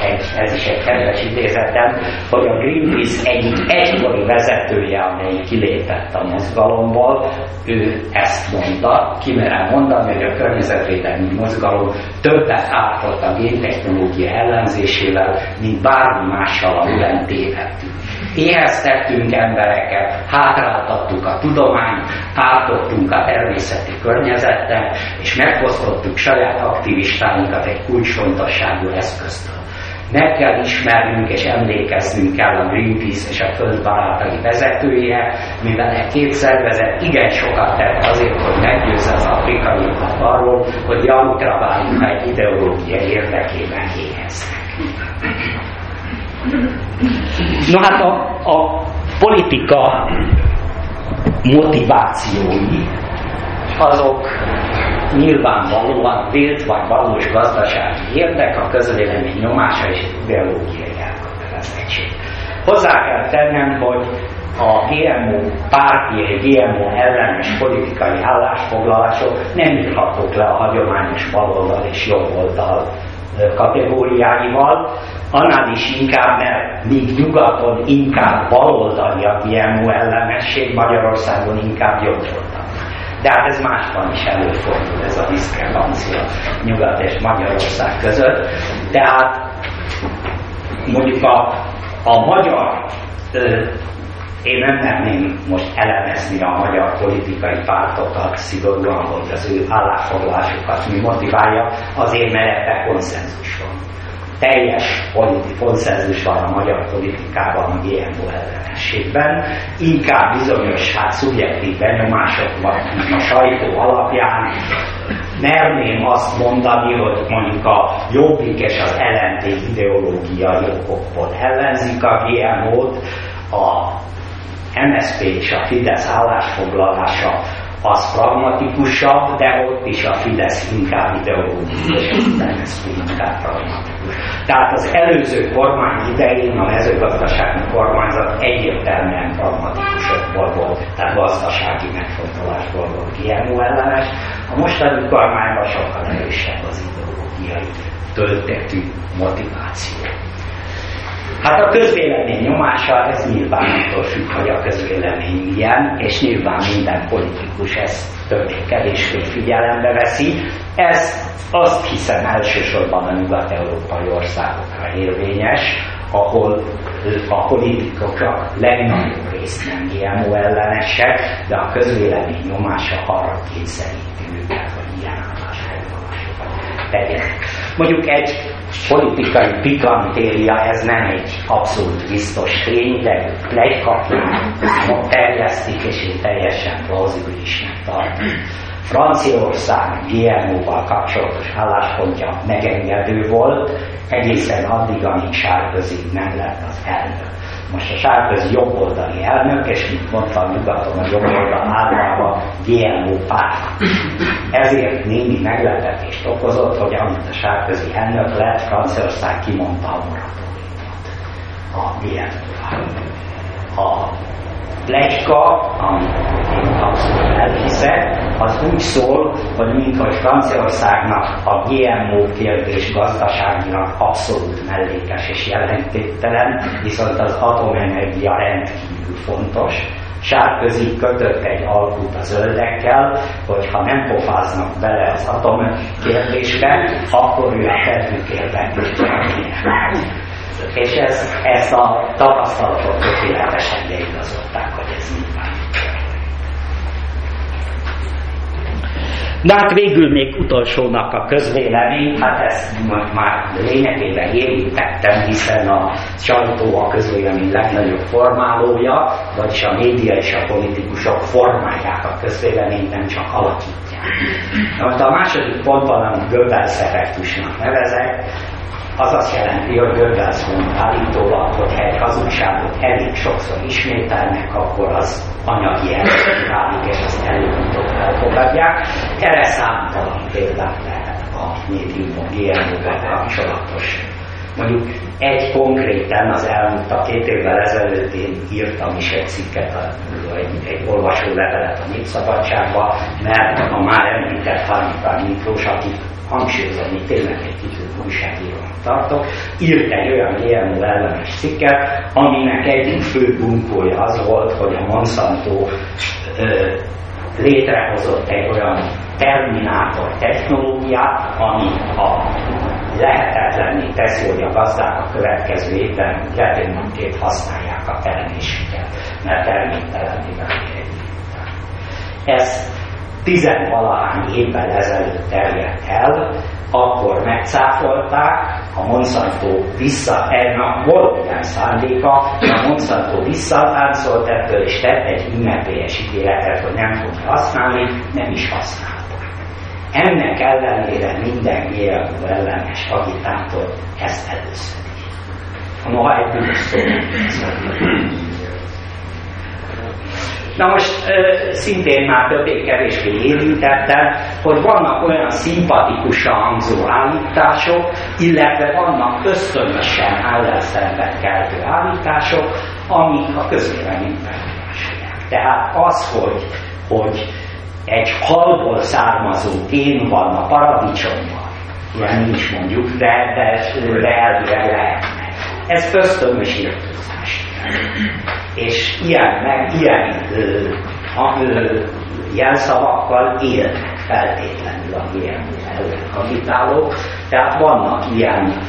egy, ez is egy kedves idézetem, hogy a Greenpeace egyik egykori vezetője, amely kilépett a mozgalomból, ő ezt mondta, kimerem mondani, hogy a környezetvédelmi mozgalom többet ártott a géntechnológia ellenzésével, mint bármi mással a tévedtünk. Éheztettünk embereket, hátráltattuk a tudományt, ártottunk a természeti környezettel, és megfosztottuk saját aktivistáinkat egy kulcsfontosságú eszköztől. Meg kell ismernünk és emlékeznünk kell a Greenpeace és a földbarátai vezetője, mivel egy két szervezet igen sokat tett azért, hogy meggyőzze az afrikaiakat arról, hogy janunkra váljunk egy ideológia érdekében éheznek. No hát a, a politika motivációi azok nyilvánvalóan vélt vagy valós gazdasági érdek, a közvélemény nyomása és ideológiai elkötelezettség. Hozzá kell tennem, hogy a GMO párti, GMO ellenes politikai állásfoglalások nem írhatók le a hagyományos baloldal és jobboldal kategóriáival, annál is inkább, mert míg nyugaton inkább baloldali a GMO ellenesség, Magyarországon inkább jobboldali. De hát ez másban is előfordul, ez a diszkrepancia Nyugat és Magyarország között. Tehát mondjuk a, a magyar ö, én nem merném most elemezni a magyar politikai pártokat szigorúan, hogy az ő állásfoglalásukat mi motiválja, azért mert ebben konszenzus van. Teljes politi konszenzus van a magyar politikában a GMO ellenességben, inkább bizonyos hát szubjektív benyomások van a sajtó alapján, merném azt mondani, hogy mondjuk a jobbik és az LNP ideológiai okokból ellenzik a GMO-t, a MSZP és a Fidesz állásfoglalása az pragmatikusabb, de ott is a Fidesz inkább ideológikus, és az MSZP inkább pragmatikus. Tehát az előző kormány idején a mezőgazdasági kormányzat egyértelműen pragmatikusokból volt, tehát gazdasági megfontolásból volt GMO ellenes. A mostani kormányban sokkal erősebb az ideológiai töltetű motiváció. Hát a közvélemény nyomása, ez nyilván attól függ, hogy a közvélemény milyen, és nyilván minden politikus ezt többé-kevésbé figyelembe veszi. Ez azt hiszem elsősorban a nyugat-európai országokra érvényes, ahol a politikusok a legnagyobb részt nem GMO ellenesek, de a közvélemény nyomása arra kényszeríti őket, hogy ilyen állásfoglalásokat tegyenek. Mondjuk egy politikai pikantéria, ez nem egy abszolút biztos tény, de plegykaként terjesztik, és én teljesen plauzibilisnek tartom. Franciaország GMO-val kapcsolatos álláspontja megengedő volt, egészen addig, amíg Sárközi nem lett az elnök. Most a Sárközi jobboldali elnök, és mint mondtam, nyugaton a jobboldal általában GMO párt. Ezért némi meglepetést okozott, hogy amit a Sárközi elnök lett, Franciaország kimondta a moratóriumot a GMO-ra. A plegyka, amit én abszolút elhiszek, az úgy szól, hogy minthogy Franciaországnak a GMO kérdés gazdaságinak abszolút mellékes és jelentéktelen, viszont az atomenergia rendkívül fontos. Sárközi kötött egy alkut a zöldekkel, hogy ha nem pofáznak bele az atom kérdésbe, akkor ő a termükérben és ez, ezt a tapasztalatot tökéletesen leigazolták, hogy ez így van. De hát végül még utolsónak a közvélemény, hát ezt már lényegében érintettem, hiszen a sajtó a közvélemény legnagyobb formálója, vagyis a média és a politikusok formálják a közvéleményt, nem csak alakítják. Na, a második pontban, amit Göbbels effektusnak nevezek, az azt jelenti, hogy Göbbels mond állítólag, hogy egy hazugságot elég sokszor ismételnek, akkor az anyagi erőt válik, és azt előbb elfogadják. Erre számtalan példát lehet a médiumok GMO-val kapcsolatos. Mondjuk egy konkrétan az elmúlt a két évvel ezelőtt én írtam is egy cikket, egy, egy olvasó levelet a Népszabadságba, mert a már említett Harnikán Miklós, aki hangsúlyozom, hogy tényleg egy kicsit újságírónak tartok, írt egy olyan GMO ellenes cikket, aminek egyik fő bunkója az volt, hogy a Monsanto ö, létrehozott egy olyan terminátor technológiát, ami a lehetetlenné teszi, hogy a gazdák a következő évben lehetőnként használják a termésüket, mert terméktelenné válik Ez tizenvalahány évvel ezelőtt terjedt el, akkor megcáfolták, a Monsanto vissza, ennek volt ilyen szándéka, a Monsanto visszatáncolt ettől, és tett egy ünnepélyes ígéretet, hogy nem fogja használni, nem is használták. Ennek ellenére minden GMO ellenes agitátor ezt először. Noha egy szó Na most szintén már többé-kevésbé érintettem, hogy vannak olyan szimpatikusan hangzó állítások, illetve vannak ösztönösen állásszerepet keltő állítások, amik a közvéleményt befolyásolják. Tehát az, hogy, hogy egy halból származó gén van a paradicsomban, ilyen nincs mondjuk, de, de, de elvileg lehetne. Ez ösztönös írtózás és ilyen, meg ilyen ö, a, ö, jelszavakkal élnek feltétlenül a GMO ellen agitálók, tehát vannak ilyen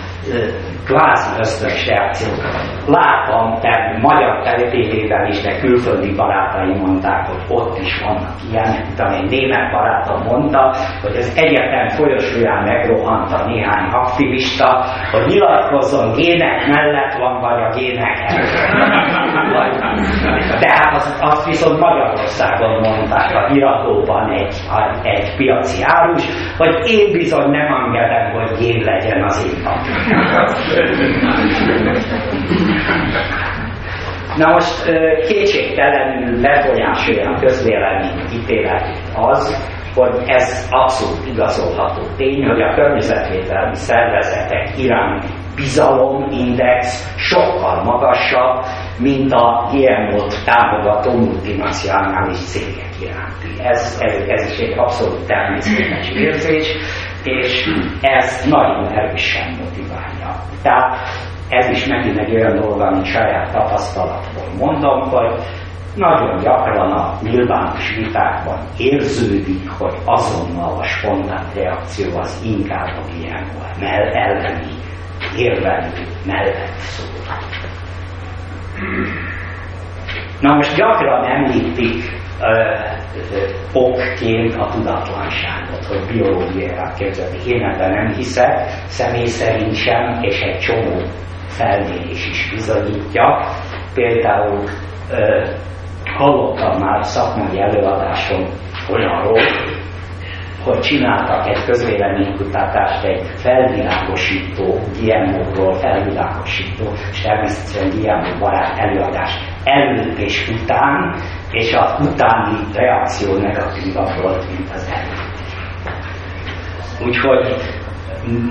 kvázi ösztönös reakciók. Láttam termő magyar telepélében is, de külföldi barátai mondták, hogy ott is vannak ilyenek. Utána egy német barátom mondta, hogy az egyetem folyosóján megrohanta néhány aktivista, hogy nyilatkozzon gének mellett van, vagy a gének De hát azt, azt viszont Magyarországon mondták a híradóban egy, egy piaci árus, hogy én bizony nem engedem, hogy gén legyen az én Na most kétségtelenül befolyásolja a közvélemény ítéletét az, hogy ez abszolút igazolható tény, hogy a környezetvédelmi szervezetek iránti bizalomindex sokkal magasabb, mint a GMO-t támogató multinacionális cégek iránti. Ez, ez, ez is egy abszolút természetes érzés, és ez nagyon erősen motiválja. Tehát ez is megint egy olyan dolog, amit saját tapasztalatból mondom, hogy nagyon gyakran a nyilvános vitákban érződik, hogy azonnal a spontán reakció az inkább a GMO elleni érvelő mellett szól. Na most gyakran említik okként a tudatlanságot, hogy biológiailag képzelni. Én ebben nem hiszek, személy szerint sem, és egy csomó felmérés is bizonyítja. Például ö, hallottam már szakmai előadáson olyanról, hogy csináltak egy közvéleménykutatást egy felvilágosító GMO-ról, felvilágosító, és természetesen GMO barát előadás előtt és után, és a utáni reakció negatívabb volt, mint az előtt. Úgyhogy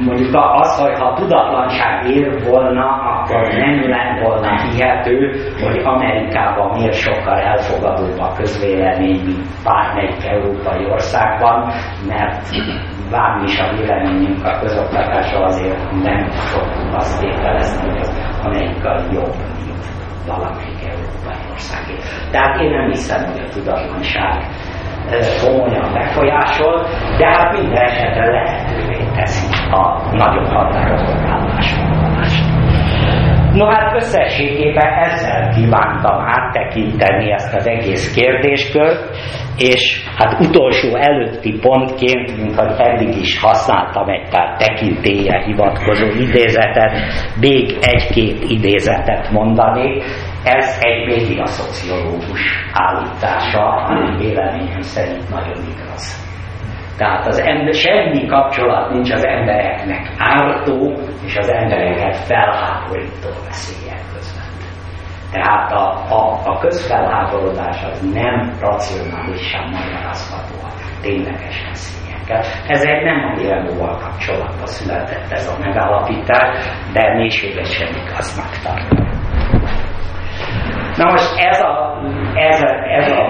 mondjuk az, hogy ha tudatlanság ér volna, akkor nem lett volna hihető, hogy Amerikában miért sokkal elfogadóbb a közvélemény, mint bármelyik európai országban, mert bármi is a véleményünk a közoktatásról azért nem fogunk azt értelezni, hogy az amerikai jobb, mint valamelyik európai országé. Tehát én nem hiszem, hogy a tudatlanság komolyan befolyásol, de hát minden esetre lehetővé teszi a nagyobb határozott állásfoglalást. No hát összességében ezzel kívántam áttekinteni ezt az egész kérdéskört, és hát utolsó előtti pontként, mint hogy eddig is használtam egy pár tekintélye hivatkozó idézetet, még egy-két idézetet mondanék. Ez egy médiaszociológus állítása, ami véleményem szerint nagyon igaz. Tehát az ember, semmi kapcsolat nincs az embereknek ártó és az embereket felháborító veszélyek között. Tehát a, a, a közfelháborodás az nem racionálisan magyarázható a tényleges veszélyekkel. Ezek nem a GMO-val kapcsolatban született ez a megállapítás, de mélységesen igaznak tartom. Na most ez a, ez a, ez a,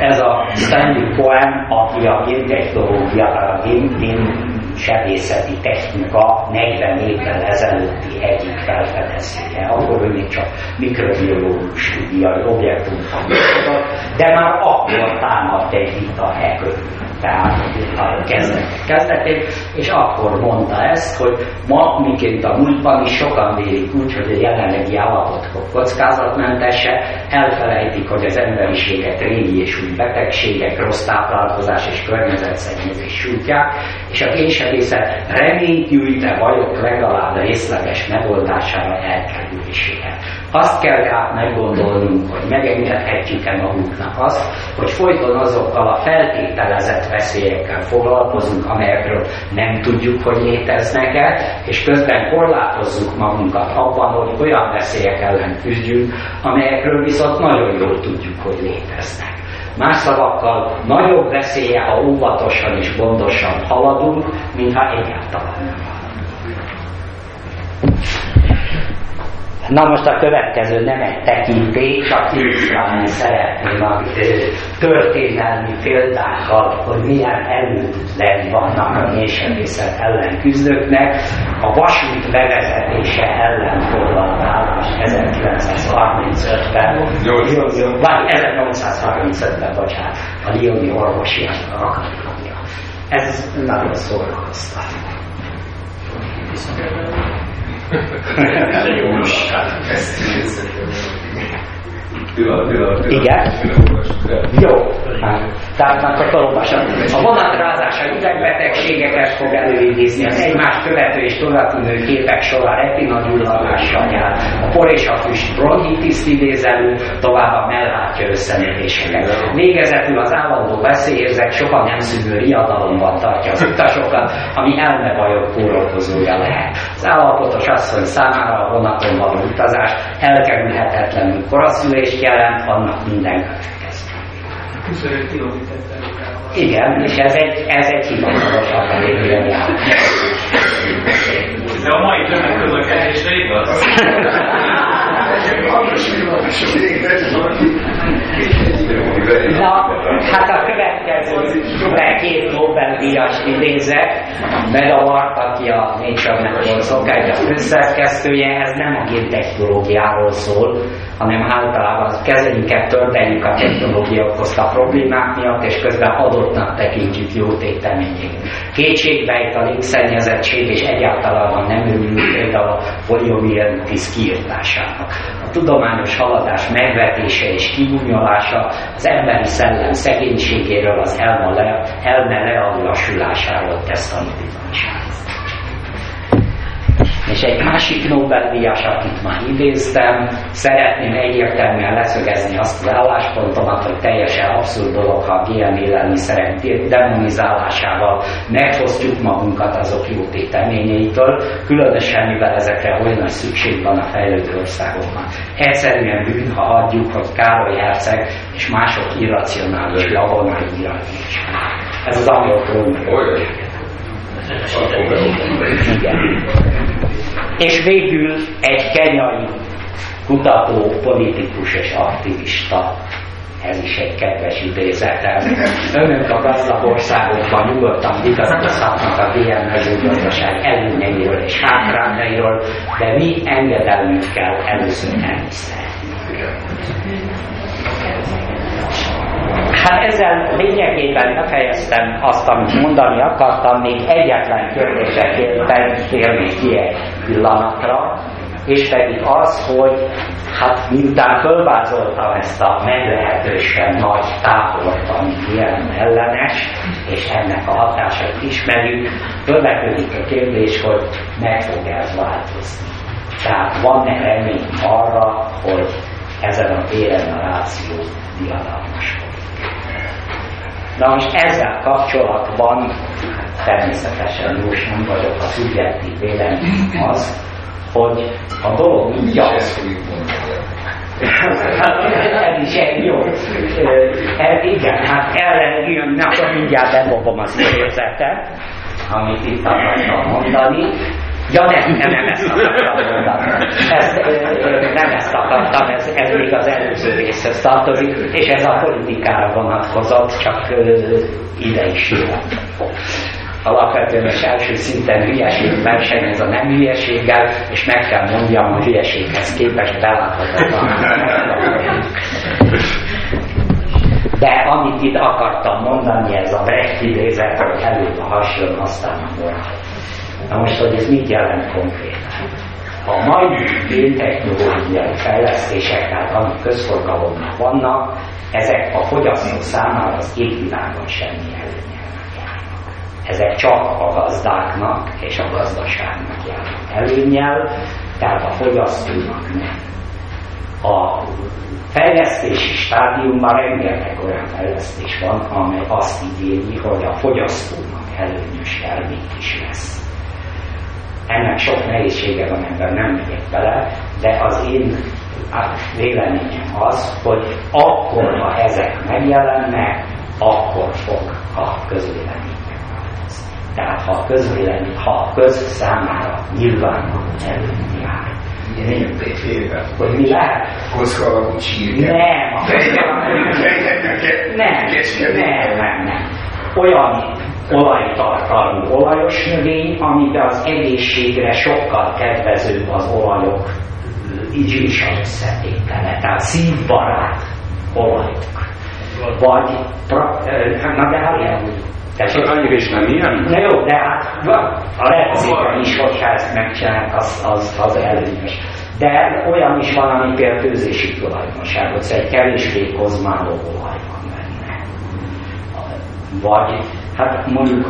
ez a Stanley Cohen, aki a géntechnológia, a gén, gén sebészeti technika 40 évvel ezelőtti egyik felfedezője. Akkor ő még csak mikrobiológus tudja, objektumban de már akkor támadt egy vita e körül tehát a kezdetek kezdetén, és akkor mondta ezt, hogy ma, miként a múltban is sokan vélik úgy, hogy a jelenlegi állapot kockázatmentese, elfelejtik, hogy az emberiséget régi és új betegségek, rossz táplálkozás és környezetszennyezés sújtják, és a kénysebészet reményt gyűjte vagyok legalább részleges megoldására elkerülésére. Azt kell tehát meggondolnunk, hogy megengedhetjük-e magunknak azt, hogy folyton azokkal a feltételezett veszélyekkel foglalkozunk, amelyekről nem tudjuk, hogy léteznek-e, és közben korlátozzuk magunkat abban, hogy olyan veszélyek ellen küzdjünk, amelyekről viszont nagyon jól tudjuk, hogy léteznek. Más szavakkal nagyobb veszélye, ha óvatosan és gondosan haladunk, mint ha egyáltalán nem. Na most a következő nem egy tekintés, csak illusztrálni szeretném a történelmi példákkal, hogy milyen előtlei vannak a mélysenészet ellen küzdőknek, a vasút bevezetése ellen forradnak. 1935-ben, Lyoni, bár 1835-ben, bocsánat, a Lyoni orvosi akadémia. Ez nagyon szórakoztat. Jó, igen? Jó. Tehát akkor felolvasom. A vonatrázása idegbetegségeket fog előidézni, az egymást követő és továbbtűnő képek során retinagyulladással jár. A por és a füst bronchitiszt idéz elő, tovább a mellátja összenövéseket. Végezetül az állandó veszélyérzek sokan nem szűnő riadalomban tartja az utasokat, ami elmebajok kórokozója lehet. Az állapotos asszony számára a vonaton való utazás elkerülhetetlenül koraszülést jelent, annak minden Igen, és ez egy, ez egy hivatalos akadémiai De a mai tömegközlekedésre igaz? Na, hát a következő két Nobel-díjas idézek, Bedavart, aki a Nature-nek volt szokágy a főszerkesztője, ez nem a géntechnológiáról szól, hanem általában kezeljük tördeljük a technológia okozta problémák miatt, és közben adottnak tekintjük jó téteményét. Kétségbejt a légszennyezettség, és egyáltalán nem örülünk például a poliomielintis kiirtásának. A tudományos haladás megvetése és kibúnyolása az emberi szellem szegénységéről, az elme, le, elme lealulásulásáról tesz tanítani és egy másik Nobel-díjas, akit már idéztem, szeretném egyértelműen leszögezni azt az álláspontomat, hogy teljesen abszurd dolog, ha a GM élelmiszerek demonizálásával megfosztjuk magunkat azok jó téteményeitől, különösen mivel ezekre olyan nagy szükség van a fejlődő országokban. Egyszerűen bűn, ha adjuk, hogy Károly Herceg és mások irracionális javonai is. Ez az angol Igen. És végül egy kenyai kutató, politikus és aktivista ez is egy kedves idézetem. Önök a gazdag országokban nyugodtan vitatkozhatnak a GM mezőgazdaság előnyeiről és hátrányairól, de mi engedelmünkkel először nem Hát ezzel lényegében befejeztem azt, amit mondani akartam, még egyetlen kérdésre térnék ki egy pillanatra, és pedig az, hogy hát miután fölvázoltam ezt a meglehetősen nagy tábort, ami ilyen ellenes, és ennek a hatását ismerjük, fölvetődik a kérdés, hogy meg fog ez változni. Tehát van-e remény arra, hogy ezen a téren a ráció diadalmaskodik. Na most ezzel kapcsolatban természetesen most nem vagyok a szubjektív vélemény az, hogy a dolog így az, ez is egy jó. E, igen, hát erre jön, na, mindjárt bedobom az idézetet, amit itt akartam mondani. Ja nem, nem, nem ezt akartam. Ezt, nem ezt akartam, ez, ez még az előző részhez tartozik, és ez a politikára vonatkozott, csak ide is jön. Alapvetően és első szinten hülyeség versenyez a nem hülyeséggel, és meg kell mondjam, a hülyeséghez képest beláthatatlan. De amit itt akartam mondani, ez a Brecht idézet, hogy előbb a hasonló, aztán a morál. Na most, hogy ez mit jelent konkrétan? A mai géntechnológiai fejlesztések, tehát amik közforgalomnak vannak, ezek a fogyasztó számára az égvilágon semmi előnyelnek járnak. Ezek csak a gazdáknak és a gazdaságnak járnak előnyel, tehát a fogyasztónak nem. A fejlesztési stádiumban rengeteg olyan fejlesztés van, amely azt igényli, hogy a fogyasztónak előnyös termék is lesz ennek sok nehézsége van, ebben nem megyek bele, de az én véleményem az, hogy akkor, ha ezek megjelennek, akkor fog a közvélemény megváltozni. Tehát ha a közvélemény, ha a köz számára nyilvánvaló előny jár, hogy mi lehet? Koszka alakú csirke. Nem, a nem, nem, nem, nem. Olyan olajtartalmú olajos növény, amiben az egészségre sokkal kedvezőbb az olajok az összetétele, tehát szívbarát olajok. Vagy, hát na de hát ilyen csak annyira is nem ilyen? Na jó, de hát a legszépen is, hogyha ezt megcsinálják, az, az, az előnyös. De olyan is van, ami például főzési tulajdonságot, szóval egy kevésbé kozmáló olaj van benne. Vagy hát mondjuk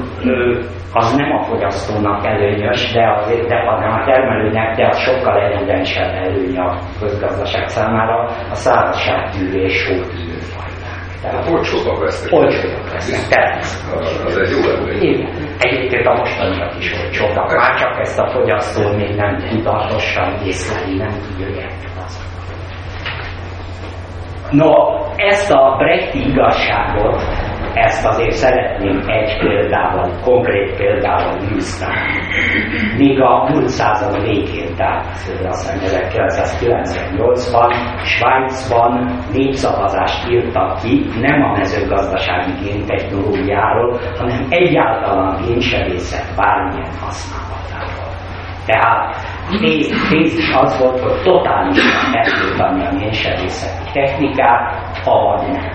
az nem a fogyasztónak előnyös, de, azért, de hanem a termelőnek, de az sokkal evidensebb előny a közgazdaság számára a szárazságtűrő és sótűrő fajták. Tehát olcsóbbak lesznek. Olcsóbbak lesznek, természetesen. Az egy jó előny. Egyébként a mostaniak is olcsóbbak. Már csak ezt a fogyasztó még nem tudatosan észleli, nem tudja, hogy No, ezt a Brechti igazságot ezt azért szeretném egy példával, konkrét példával illusztrálni. Míg a múlt század végén, tehát azt hiszem 1998-ban Svájcban népszavazást írtak ki nem a mezőgazdasági géntechnológiáról, hanem egyáltalán génsebészet bármilyen használatáról. Tehát tézis az volt, hogy totálisan eltiltani a génsebészeti technikát, avagy nem.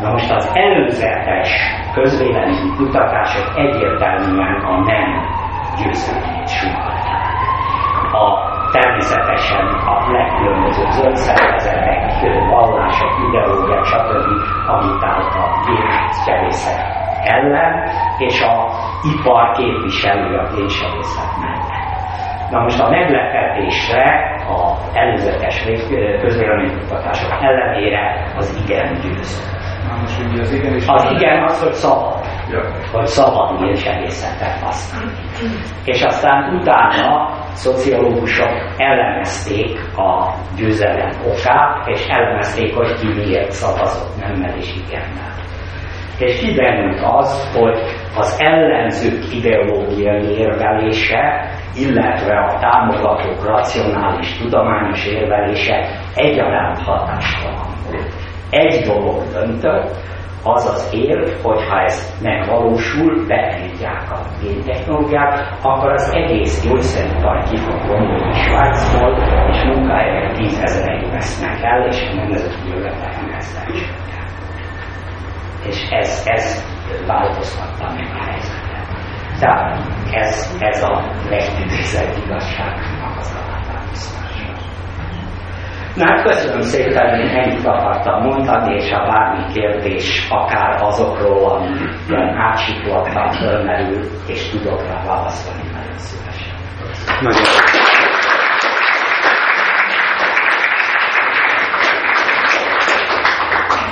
Na most az előzetes közvélemény kutatások egyértelműen a nem győzelmét sugalták. A természetesen a legkülönbözőbb zöld szervezetek, vallások, ideológiák, stb., amit állt a génsebészet ellen, és a ipar képviselő a génsebészet. Na most a meglepetésre, az előzetes közvéleménykutatások ellenére az igen győzött. most ugye az igen is... Az igen az, hogy szabad. Ja. Hogy szabad génsebészetet használni. És aztán utána szociológusok elemezték a győzelem okát, és elemezték, hogy ki miért szavazott nemmel és igennel. És kiderült az, hogy az ellenzők ideológiai érvelése, illetve a támogatók racionális, tudományos érvelése egyaránt hatástalan volt. Egy dolog döntött, az az érv, hogy ha ez megvalósul, betiltják a géntechnológiát, akkor az egész gyógyszeripar ki fog vonulni Svájcból, és munkahelyek tízezereik vesznek el, és a nemzetközi jövedelem ezzel És ez, ez változtatta meg a helyzetet. Tehát ez, ez a legtűzésebb igazságnak az Na hát köszönöm szépen, hogy ennyit akartam mondani, és ha bármi kérdés, akár azokról, ami ilyen átsiklottan fölmerül, és tudok rá válaszolni, nagyon szívesen. Nagyon